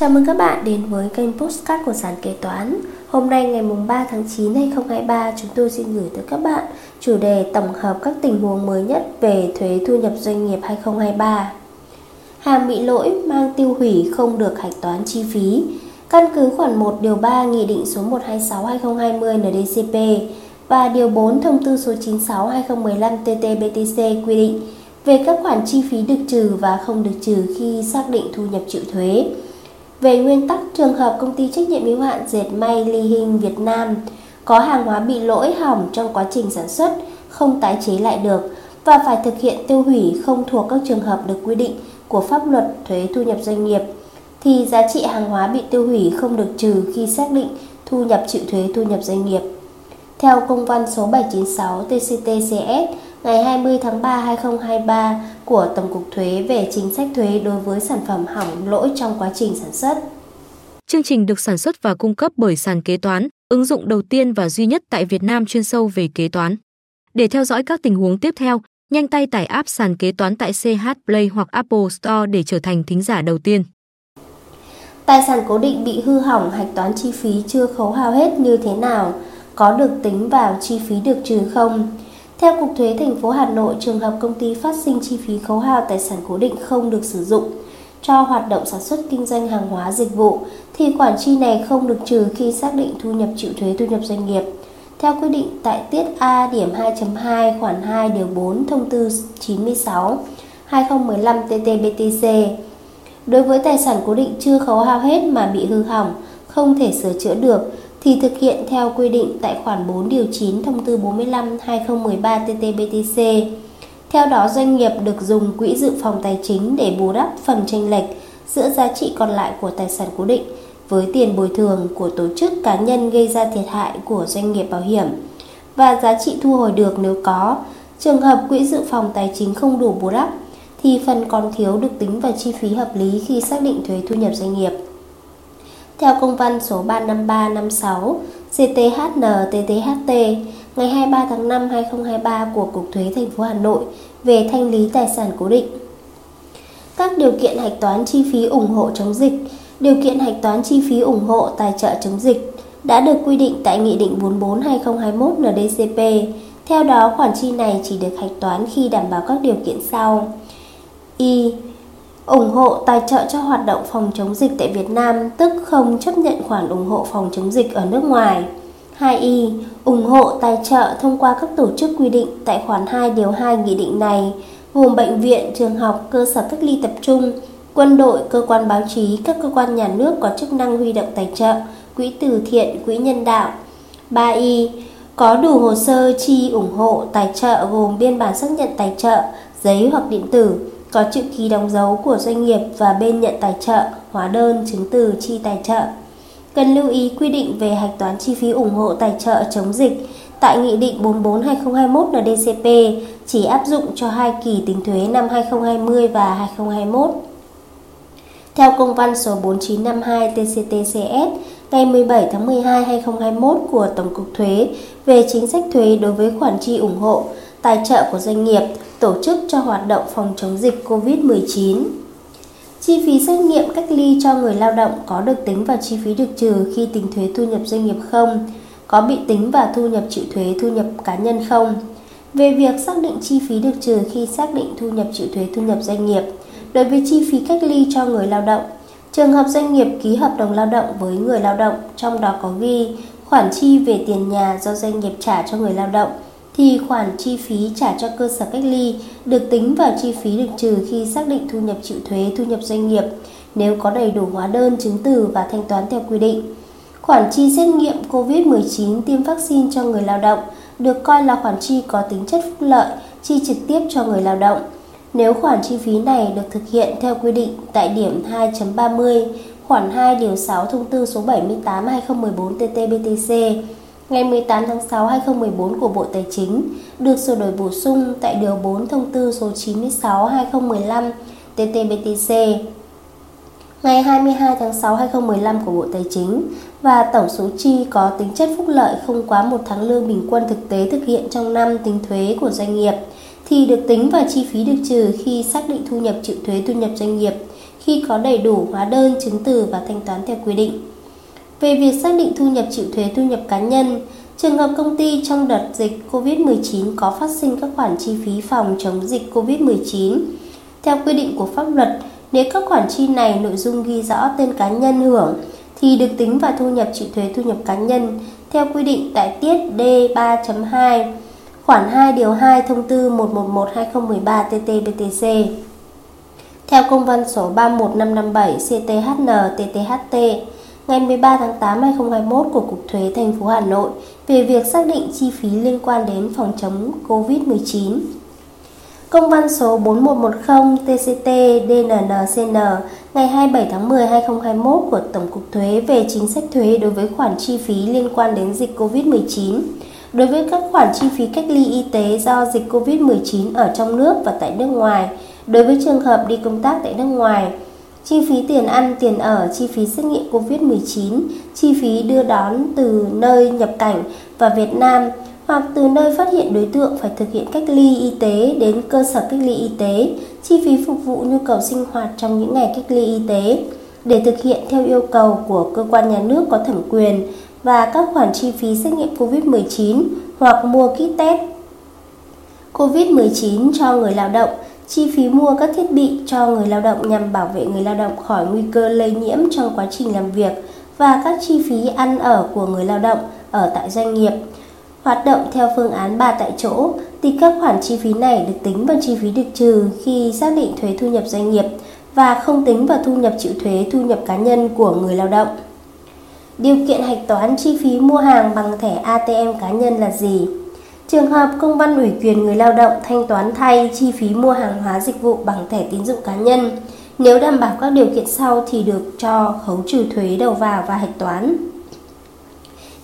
Chào mừng các bạn đến với kênh Postcard của Sàn Kế Toán. Hôm nay ngày 3 tháng 9 2023, chúng tôi xin gửi tới các bạn chủ đề tổng hợp các tình huống mới nhất về thuế thu nhập doanh nghiệp 2023. Hàng bị lỗi mang tiêu hủy không được hạch toán chi phí. Căn cứ khoản 1 điều 3 Nghị định số 126/2020 NDCP và điều 4 Thông tư số 96/2015 TT-BTC quy định về các khoản chi phí được trừ và không được trừ khi xác định thu nhập chịu thuế về nguyên tắc, trường hợp công ty trách nhiệm hữu hạn dệt may Ly Hình Việt Nam có hàng hóa bị lỗi hỏng trong quá trình sản xuất, không tái chế lại được và phải thực hiện tiêu hủy không thuộc các trường hợp được quy định của pháp luật thuế thu nhập doanh nghiệp thì giá trị hàng hóa bị tiêu hủy không được trừ khi xác định thu nhập chịu thuế thu nhập doanh nghiệp. Theo công văn số 796 TCTCS ngày 20 tháng 3 2023 của Tổng cục Thuế về chính sách thuế đối với sản phẩm hỏng lỗi trong quá trình sản xuất. Chương trình được sản xuất và cung cấp bởi sàn kế toán, ứng dụng đầu tiên và duy nhất tại Việt Nam chuyên sâu về kế toán. Để theo dõi các tình huống tiếp theo, nhanh tay tải app sàn kế toán tại CH Play hoặc Apple Store để trở thành thính giả đầu tiên. Tài sản cố định bị hư hỏng hạch toán chi phí chưa khấu hao hết như thế nào? Có được tính vào chi phí được trừ không? Theo Cục Thuế thành phố Hà Nội, trường hợp công ty phát sinh chi phí khấu hao tài sản cố định không được sử dụng cho hoạt động sản xuất kinh doanh hàng hóa dịch vụ thì khoản chi này không được trừ khi xác định thu nhập chịu thuế thu nhập doanh nghiệp. Theo quy định tại tiết A điểm 2.2 khoản 2 điều 4 thông tư 96 2015 TT-BTC. Đối với tài sản cố định chưa khấu hao hết mà bị hư hỏng, không thể sửa chữa được thì thực hiện theo quy định tại khoản 4 điều 9 thông tư 45 2013 TT-BTC. Theo đó, doanh nghiệp được dùng quỹ dự phòng tài chính để bù đắp phần tranh lệch giữa giá trị còn lại của tài sản cố định với tiền bồi thường của tổ chức cá nhân gây ra thiệt hại của doanh nghiệp bảo hiểm và giá trị thu hồi được nếu có. Trường hợp quỹ dự phòng tài chính không đủ bù đắp thì phần còn thiếu được tính vào chi phí hợp lý khi xác định thuế thu nhập doanh nghiệp. Theo công văn số 35356 CTHN TTHT ngày 23 tháng 5 2023 của Cục Thuế thành phố Hà Nội về thanh lý tài sản cố định. Các điều kiện hạch toán chi phí ủng hộ chống dịch, điều kiện hạch toán chi phí ủng hộ tài trợ chống dịch đã được quy định tại Nghị định 44/2021 NDCP. Theo đó, khoản chi này chỉ được hạch toán khi đảm bảo các điều kiện sau. Y ủng hộ tài trợ cho hoạt động phòng chống dịch tại Việt Nam, tức không chấp nhận khoản ủng hộ phòng chống dịch ở nước ngoài. 2y. ủng hộ tài trợ thông qua các tổ chức quy định tại khoản 2 điều 2 nghị định này, gồm bệnh viện, trường học, cơ sở cách ly tập trung, quân đội, cơ quan báo chí, các cơ quan nhà nước có chức năng huy động tài trợ, quỹ từ thiện, quỹ nhân đạo. 3y. có đủ hồ sơ chi ủng hộ tài trợ gồm biên bản xác nhận tài trợ, giấy hoặc điện tử, có chữ ký đóng dấu của doanh nghiệp và bên nhận tài trợ, hóa đơn, chứng từ chi tài trợ. Cần lưu ý quy định về hạch toán chi phí ủng hộ tài trợ chống dịch tại Nghị định 44-2021 NDCP chỉ áp dụng cho hai kỳ tính thuế năm 2020 và 2021. Theo công văn số 4952 TCTCS ngày 17 tháng 12 2021 của Tổng cục Thuế về chính sách thuế đối với khoản chi ủng hộ tài trợ của doanh nghiệp tổ chức cho hoạt động phòng chống dịch COVID-19. Chi phí xét nghiệm cách ly cho người lao động có được tính vào chi phí được trừ khi tính thuế thu nhập doanh nghiệp không? Có bị tính vào thu nhập chịu thuế thu nhập cá nhân không? Về việc xác định chi phí được trừ khi xác định thu nhập chịu thuế thu nhập doanh nghiệp, đối với chi phí cách ly cho người lao động, trường hợp doanh nghiệp ký hợp đồng lao động với người lao động, trong đó có ghi khoản chi về tiền nhà do doanh nghiệp trả cho người lao động thì khoản chi phí trả cho cơ sở cách ly được tính vào chi phí được trừ khi xác định thu nhập chịu thuế thu nhập doanh nghiệp nếu có đầy đủ hóa đơn chứng từ và thanh toán theo quy định. Khoản chi xét nghiệm COVID-19 tiêm vaccine cho người lao động được coi là khoản chi có tính chất phúc lợi, chi trực tiếp cho người lao động. Nếu khoản chi phí này được thực hiện theo quy định tại điểm 2.30 khoản 2 điều 6 thông tư số 78 2014 TT-BTC ngày 18 tháng 6 2014 của Bộ Tài chính được sửa đổi bổ sung tại Điều 4 Thông tư số 96 2015 TT-BTC ngày 22 tháng 6 2015 của Bộ Tài chính và tổng số chi có tính chất phúc lợi không quá một tháng lương bình quân thực tế thực hiện trong năm tính thuế của doanh nghiệp thì được tính vào chi phí được trừ khi xác định thu nhập chịu thuế thu nhập doanh nghiệp khi có đầy đủ hóa đơn, chứng từ và thanh toán theo quy định. Về việc xác định thu nhập chịu thuế thu nhập cá nhân, trường hợp công ty trong đợt dịch COVID-19 có phát sinh các khoản chi phí phòng chống dịch COVID-19. Theo quy định của pháp luật, nếu các khoản chi này nội dung ghi rõ tên cá nhân hưởng thì được tính vào thu nhập chịu thuế thu nhập cá nhân theo quy định tại tiết D3.2 khoản 2 điều 2 thông tư 111/2013/TT-BTC. Theo công văn số 31557 CTHN-TTHT ngày 13 tháng 8 năm 2021 của Cục Thuế thành phố Hà Nội về việc xác định chi phí liên quan đến phòng chống COVID-19. Công văn số 4110 TCT DNNCN ngày 27 tháng 10 2021 của Tổng cục Thuế về chính sách thuế đối với khoản chi phí liên quan đến dịch COVID-19. Đối với các khoản chi phí cách ly y tế do dịch COVID-19 ở trong nước và tại nước ngoài, đối với trường hợp đi công tác tại nước ngoài, chi phí tiền ăn, tiền ở, chi phí xét nghiệm COVID-19, chi phí đưa đón từ nơi nhập cảnh vào Việt Nam hoặc từ nơi phát hiện đối tượng phải thực hiện cách ly y tế đến cơ sở cách ly y tế, chi phí phục vụ nhu cầu sinh hoạt trong những ngày cách ly y tế. Để thực hiện theo yêu cầu của cơ quan nhà nước có thẩm quyền và các khoản chi phí xét nghiệm COVID-19 hoặc mua kit test COVID-19 cho người lao động, chi phí mua các thiết bị cho người lao động nhằm bảo vệ người lao động khỏi nguy cơ lây nhiễm trong quá trình làm việc và các chi phí ăn ở của người lao động ở tại doanh nghiệp. Hoạt động theo phương án 3 tại chỗ thì các khoản chi phí này được tính vào chi phí được trừ khi xác định thuế thu nhập doanh nghiệp và không tính vào thu nhập chịu thuế, thu nhập cá nhân của người lao động. Điều kiện hạch toán chi phí mua hàng bằng thẻ ATM cá nhân là gì? Trường hợp công văn ủy quyền người lao động thanh toán thay chi phí mua hàng hóa dịch vụ bằng thẻ tín dụng cá nhân, nếu đảm bảo các điều kiện sau thì được cho khấu trừ thuế đầu vào và hạch toán.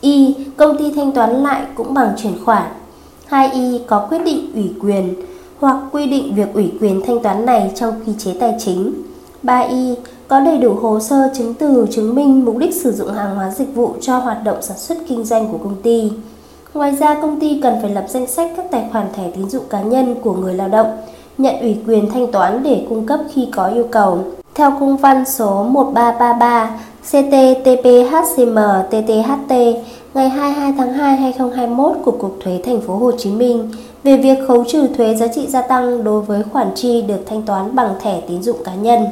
Y. Công ty thanh toán lại cũng bằng chuyển khoản. 2Y. Có quyết định ủy quyền hoặc quy định việc ủy quyền thanh toán này trong quy chế tài chính. 3Y có đầy đủ hồ sơ chứng từ chứng minh mục đích sử dụng hàng hóa dịch vụ cho hoạt động sản xuất kinh doanh của công ty. Ngoài ra, công ty cần phải lập danh sách các tài khoản thẻ tín dụng cá nhân của người lao động, nhận ủy quyền thanh toán để cung cấp khi có yêu cầu. Theo công văn số 1333 CTTPHCM TTHT ngày 22 tháng 2 2021 của Cục Thuế Thành phố Hồ Chí Minh về việc khấu trừ thuế giá trị gia tăng đối với khoản chi được thanh toán bằng thẻ tín dụng cá nhân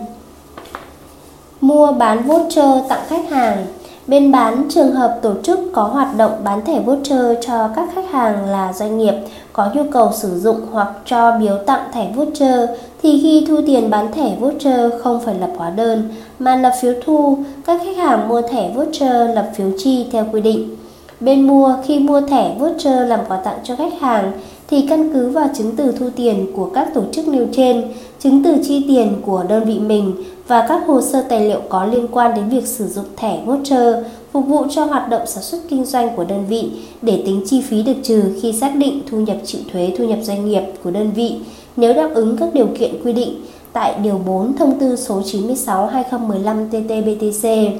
mua bán voucher tặng khách hàng. Bên bán trường hợp tổ chức có hoạt động bán thẻ voucher cho các khách hàng là doanh nghiệp có nhu cầu sử dụng hoặc cho biếu tặng thẻ voucher thì khi thu tiền bán thẻ voucher không phải lập hóa đơn mà lập phiếu thu, các khách hàng mua thẻ voucher lập phiếu chi theo quy định. Bên mua khi mua thẻ voucher làm quà tặng cho khách hàng thì căn cứ vào chứng từ thu tiền của các tổ chức nêu trên, chứng từ chi tiền của đơn vị mình và các hồ sơ tài liệu có liên quan đến việc sử dụng thẻ voucher phục vụ cho hoạt động sản xuất kinh doanh của đơn vị để tính chi phí được trừ khi xác định thu nhập chịu thuế thu nhập doanh nghiệp của đơn vị nếu đáp ứng các điều kiện quy định tại Điều 4 Thông tư số 96-2015 TT-BTC.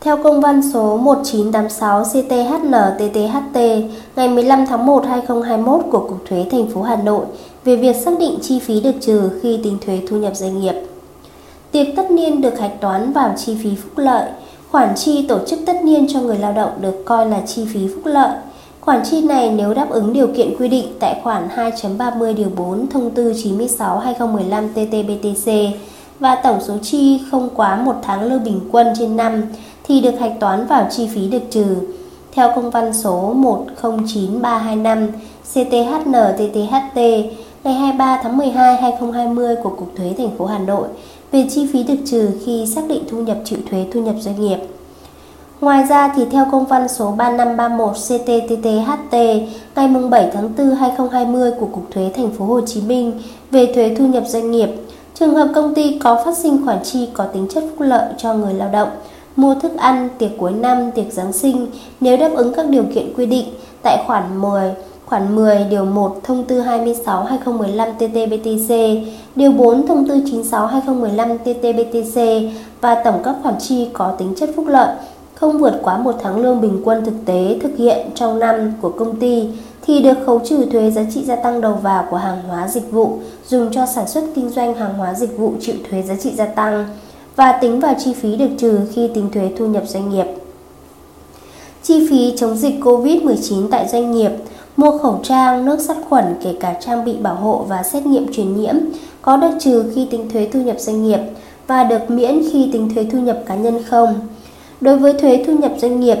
Theo công văn số 1986 CTHN-TTHT ngày 15 tháng 1 2021 của Cục Thuế thành phố Hà Nội về việc xác định chi phí được trừ khi tính thuế thu nhập doanh nghiệp. Tiệc tất niên được hạch toán vào chi phí phúc lợi. Khoản chi tổ chức tất niên cho người lao động được coi là chi phí phúc lợi. Khoản chi này nếu đáp ứng điều kiện quy định tại khoản 2.30 điều 4 thông tư 96/2015 TT-BTC và tổng số chi không quá một tháng lương bình quân trên năm thì được hạch toán vào chi phí được trừ. Theo công văn số 109325 CTHN-TTHT ngày 23 tháng 12 2020 của Cục Thuế thành phố Hà Nội về chi phí được trừ khi xác định thu nhập chịu thuế thu nhập doanh nghiệp. Ngoài ra thì theo công văn số 3531 CTTTHT ngày 7 tháng 4 2020 của Cục Thuế thành phố Hồ Chí Minh về thuế thu nhập doanh nghiệp, trường hợp công ty có phát sinh khoản chi có tính chất phúc lợi cho người lao động, mua thức ăn, tiệc cuối năm, tiệc Giáng sinh nếu đáp ứng các điều kiện quy định tại khoản 10 khoản 10 điều 1 thông tư 26 2015 TT-BTC, điều 4 thông tư 96 2015 TT-BTC và tổng các khoản chi có tính chất phúc lợi không vượt quá một tháng lương bình quân thực tế thực hiện trong năm của công ty thì được khấu trừ thuế giá trị gia tăng đầu vào của hàng hóa dịch vụ dùng cho sản xuất kinh doanh hàng hóa dịch vụ chịu thuế giá trị gia tăng và tính vào chi phí được trừ khi tính thuế thu nhập doanh nghiệp. Chi phí chống dịch COVID-19 tại doanh nghiệp, mua khẩu trang, nước sát khuẩn kể cả trang bị bảo hộ và xét nghiệm truyền nhiễm có được trừ khi tính thuế thu nhập doanh nghiệp và được miễn khi tính thuế thu nhập cá nhân không. Đối với thuế thu nhập doanh nghiệp,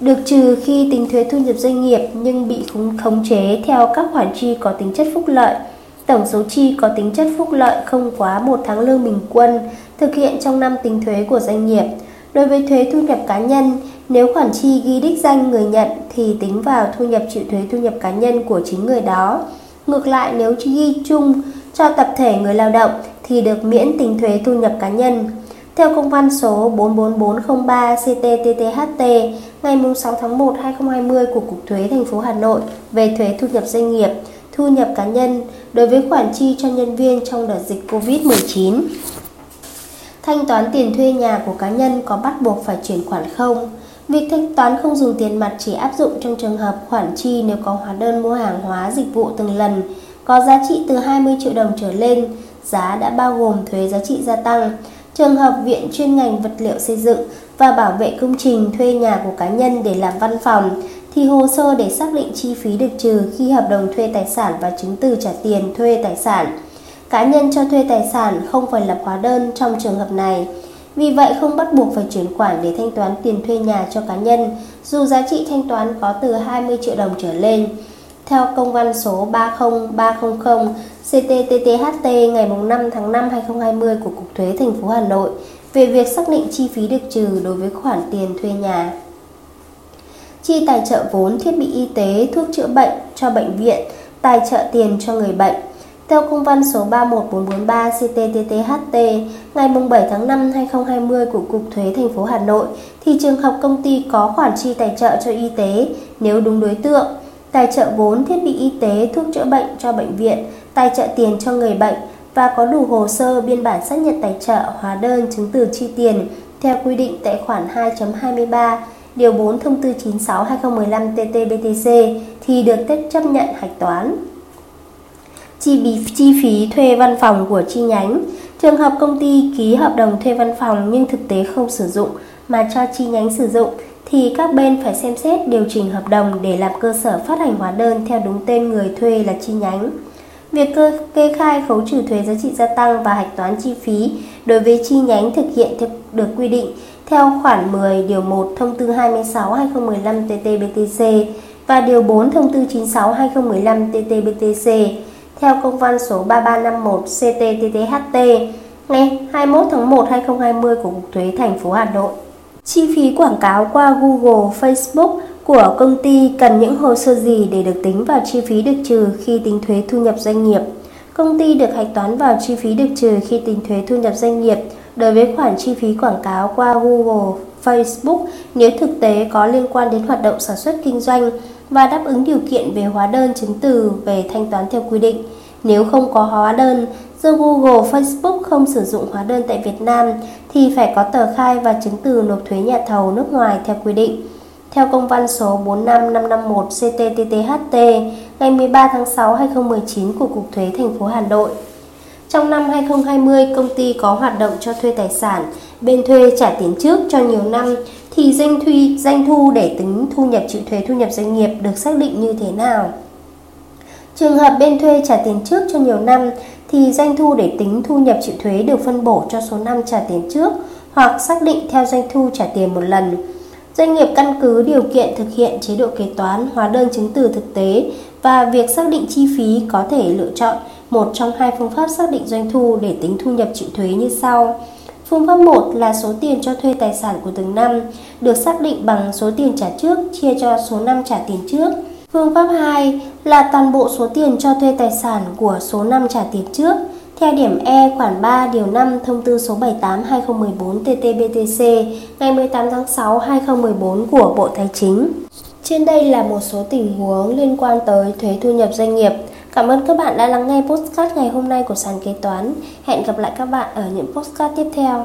được trừ khi tính thuế thu nhập doanh nghiệp nhưng bị khống chế theo các khoản chi có tính chất phúc lợi. Tổng số chi có tính chất phúc lợi không quá một tháng lương bình quân thực hiện trong năm tính thuế của doanh nghiệp. Đối với thuế thu nhập cá nhân, nếu khoản chi ghi đích danh người nhận thì tính vào thu nhập chịu thuế thu nhập cá nhân của chính người đó. Ngược lại nếu ghi chung cho tập thể người lao động thì được miễn tính thuế thu nhập cá nhân. Theo công văn số 44403 CTTTHT ngày 6 tháng 1 2020 của Cục Thuế thành phố Hà Nội về thuế thu nhập doanh nghiệp, thu nhập cá nhân đối với khoản chi cho nhân viên trong đợt dịch COVID-19. Thanh toán tiền thuê nhà của cá nhân có bắt buộc phải chuyển khoản không? Việc thanh toán không dùng tiền mặt chỉ áp dụng trong trường hợp khoản chi nếu có hóa đơn mua hàng hóa dịch vụ từng lần có giá trị từ 20 triệu đồng trở lên, giá đã bao gồm thuế giá trị gia tăng. Trường hợp viện chuyên ngành vật liệu xây dựng và bảo vệ công trình thuê nhà của cá nhân để làm văn phòng thì hồ sơ để xác định chi phí được trừ khi hợp đồng thuê tài sản và chứng từ trả tiền thuê tài sản. Cá nhân cho thuê tài sản không phải lập hóa đơn trong trường hợp này. Vì vậy không bắt buộc phải chuyển khoản để thanh toán tiền thuê nhà cho cá nhân, dù giá trị thanh toán có từ 20 triệu đồng trở lên. Theo công văn số 30300 CTTTHT ngày 5 tháng 5 2020 của Cục Thuế thành phố Hà Nội về việc xác định chi phí được trừ đối với khoản tiền thuê nhà. Chi tài trợ vốn thiết bị y tế, thuốc chữa bệnh cho bệnh viện, tài trợ tiền cho người bệnh. Theo công văn số 31443 CTTTHT ngày 7 tháng 5 2020 của Cục Thuế thành phố Hà Nội thì trường hợp công ty có khoản chi tài trợ cho y tế nếu đúng đối tượng, tài trợ vốn thiết bị y tế, thuốc chữa bệnh cho bệnh viện, tài trợ tiền cho người bệnh và có đủ hồ sơ biên bản xác nhận tài trợ, hóa đơn, chứng từ chi tiền theo quy định tại khoản 2.23 Điều 4 Thông tư 96/2015 TT-BTC thì được chấp nhận hạch toán chi phí, chi phí thuê văn phòng của chi nhánh. Trường hợp công ty ký hợp đồng thuê văn phòng nhưng thực tế không sử dụng mà cho chi nhánh sử dụng thì các bên phải xem xét điều chỉnh hợp đồng để làm cơ sở phát hành hóa đơn theo đúng tên người thuê là chi nhánh. Việc cơ, kê khai khấu trừ thuế giá trị gia tăng và hạch toán chi phí đối với chi nhánh thực hiện được quy định theo khoản 10 điều 1 thông tư 26/2015 TT-BTC và điều 4 thông tư 96/2015 TT-BTC theo công văn số 3351 CT-TTHT ngày 21 tháng 1 2020 của Cục Thuế thành phố Hà Nội. Chi phí quảng cáo qua Google, Facebook của công ty cần những hồ sơ gì để được tính vào chi phí được trừ khi tính thuế thu nhập doanh nghiệp? Công ty được hạch toán vào chi phí được trừ khi tính thuế thu nhập doanh nghiệp đối với khoản chi phí quảng cáo qua Google, Facebook nếu thực tế có liên quan đến hoạt động sản xuất kinh doanh và đáp ứng điều kiện về hóa đơn chứng từ về thanh toán theo quy định. Nếu không có hóa đơn, do Google, Facebook không sử dụng hóa đơn tại Việt Nam thì phải có tờ khai và chứng từ nộp thuế nhà thầu nước ngoài theo quy định. Theo công văn số 45551 CTTTHT ngày 13 tháng 6 2019 của Cục Thuế thành phố Hà Nội. Trong năm 2020, công ty có hoạt động cho thuê tài sản, bên thuê trả tiền trước cho nhiều năm thì doanh thu doanh thu để tính thu nhập chịu thuế thu nhập doanh nghiệp được xác định như thế nào? Trường hợp bên thuê trả tiền trước cho nhiều năm thì doanh thu để tính thu nhập chịu thuế được phân bổ cho số năm trả tiền trước hoặc xác định theo doanh thu trả tiền một lần. Doanh nghiệp căn cứ điều kiện thực hiện chế độ kế toán, hóa đơn chứng từ thực tế và việc xác định chi phí có thể lựa chọn một trong hai phương pháp xác định doanh thu để tính thu nhập chịu thuế như sau. Phương pháp 1 là số tiền cho thuê tài sản của từng năm được xác định bằng số tiền trả trước chia cho số năm trả tiền trước. Phương pháp 2 là toàn bộ số tiền cho thuê tài sản của số năm trả tiền trước, theo điểm E khoản 3 điều 5 thông tư số 78/2014 TT-BTC ngày 18 tháng 6 2014 của Bộ Tài chính. Trên đây là một số tình huống liên quan tới thuế thu nhập doanh nghiệp. Cảm ơn các bạn đã lắng nghe postcard ngày hôm nay của sàn kế toán. Hẹn gặp lại các bạn ở những postcard tiếp theo.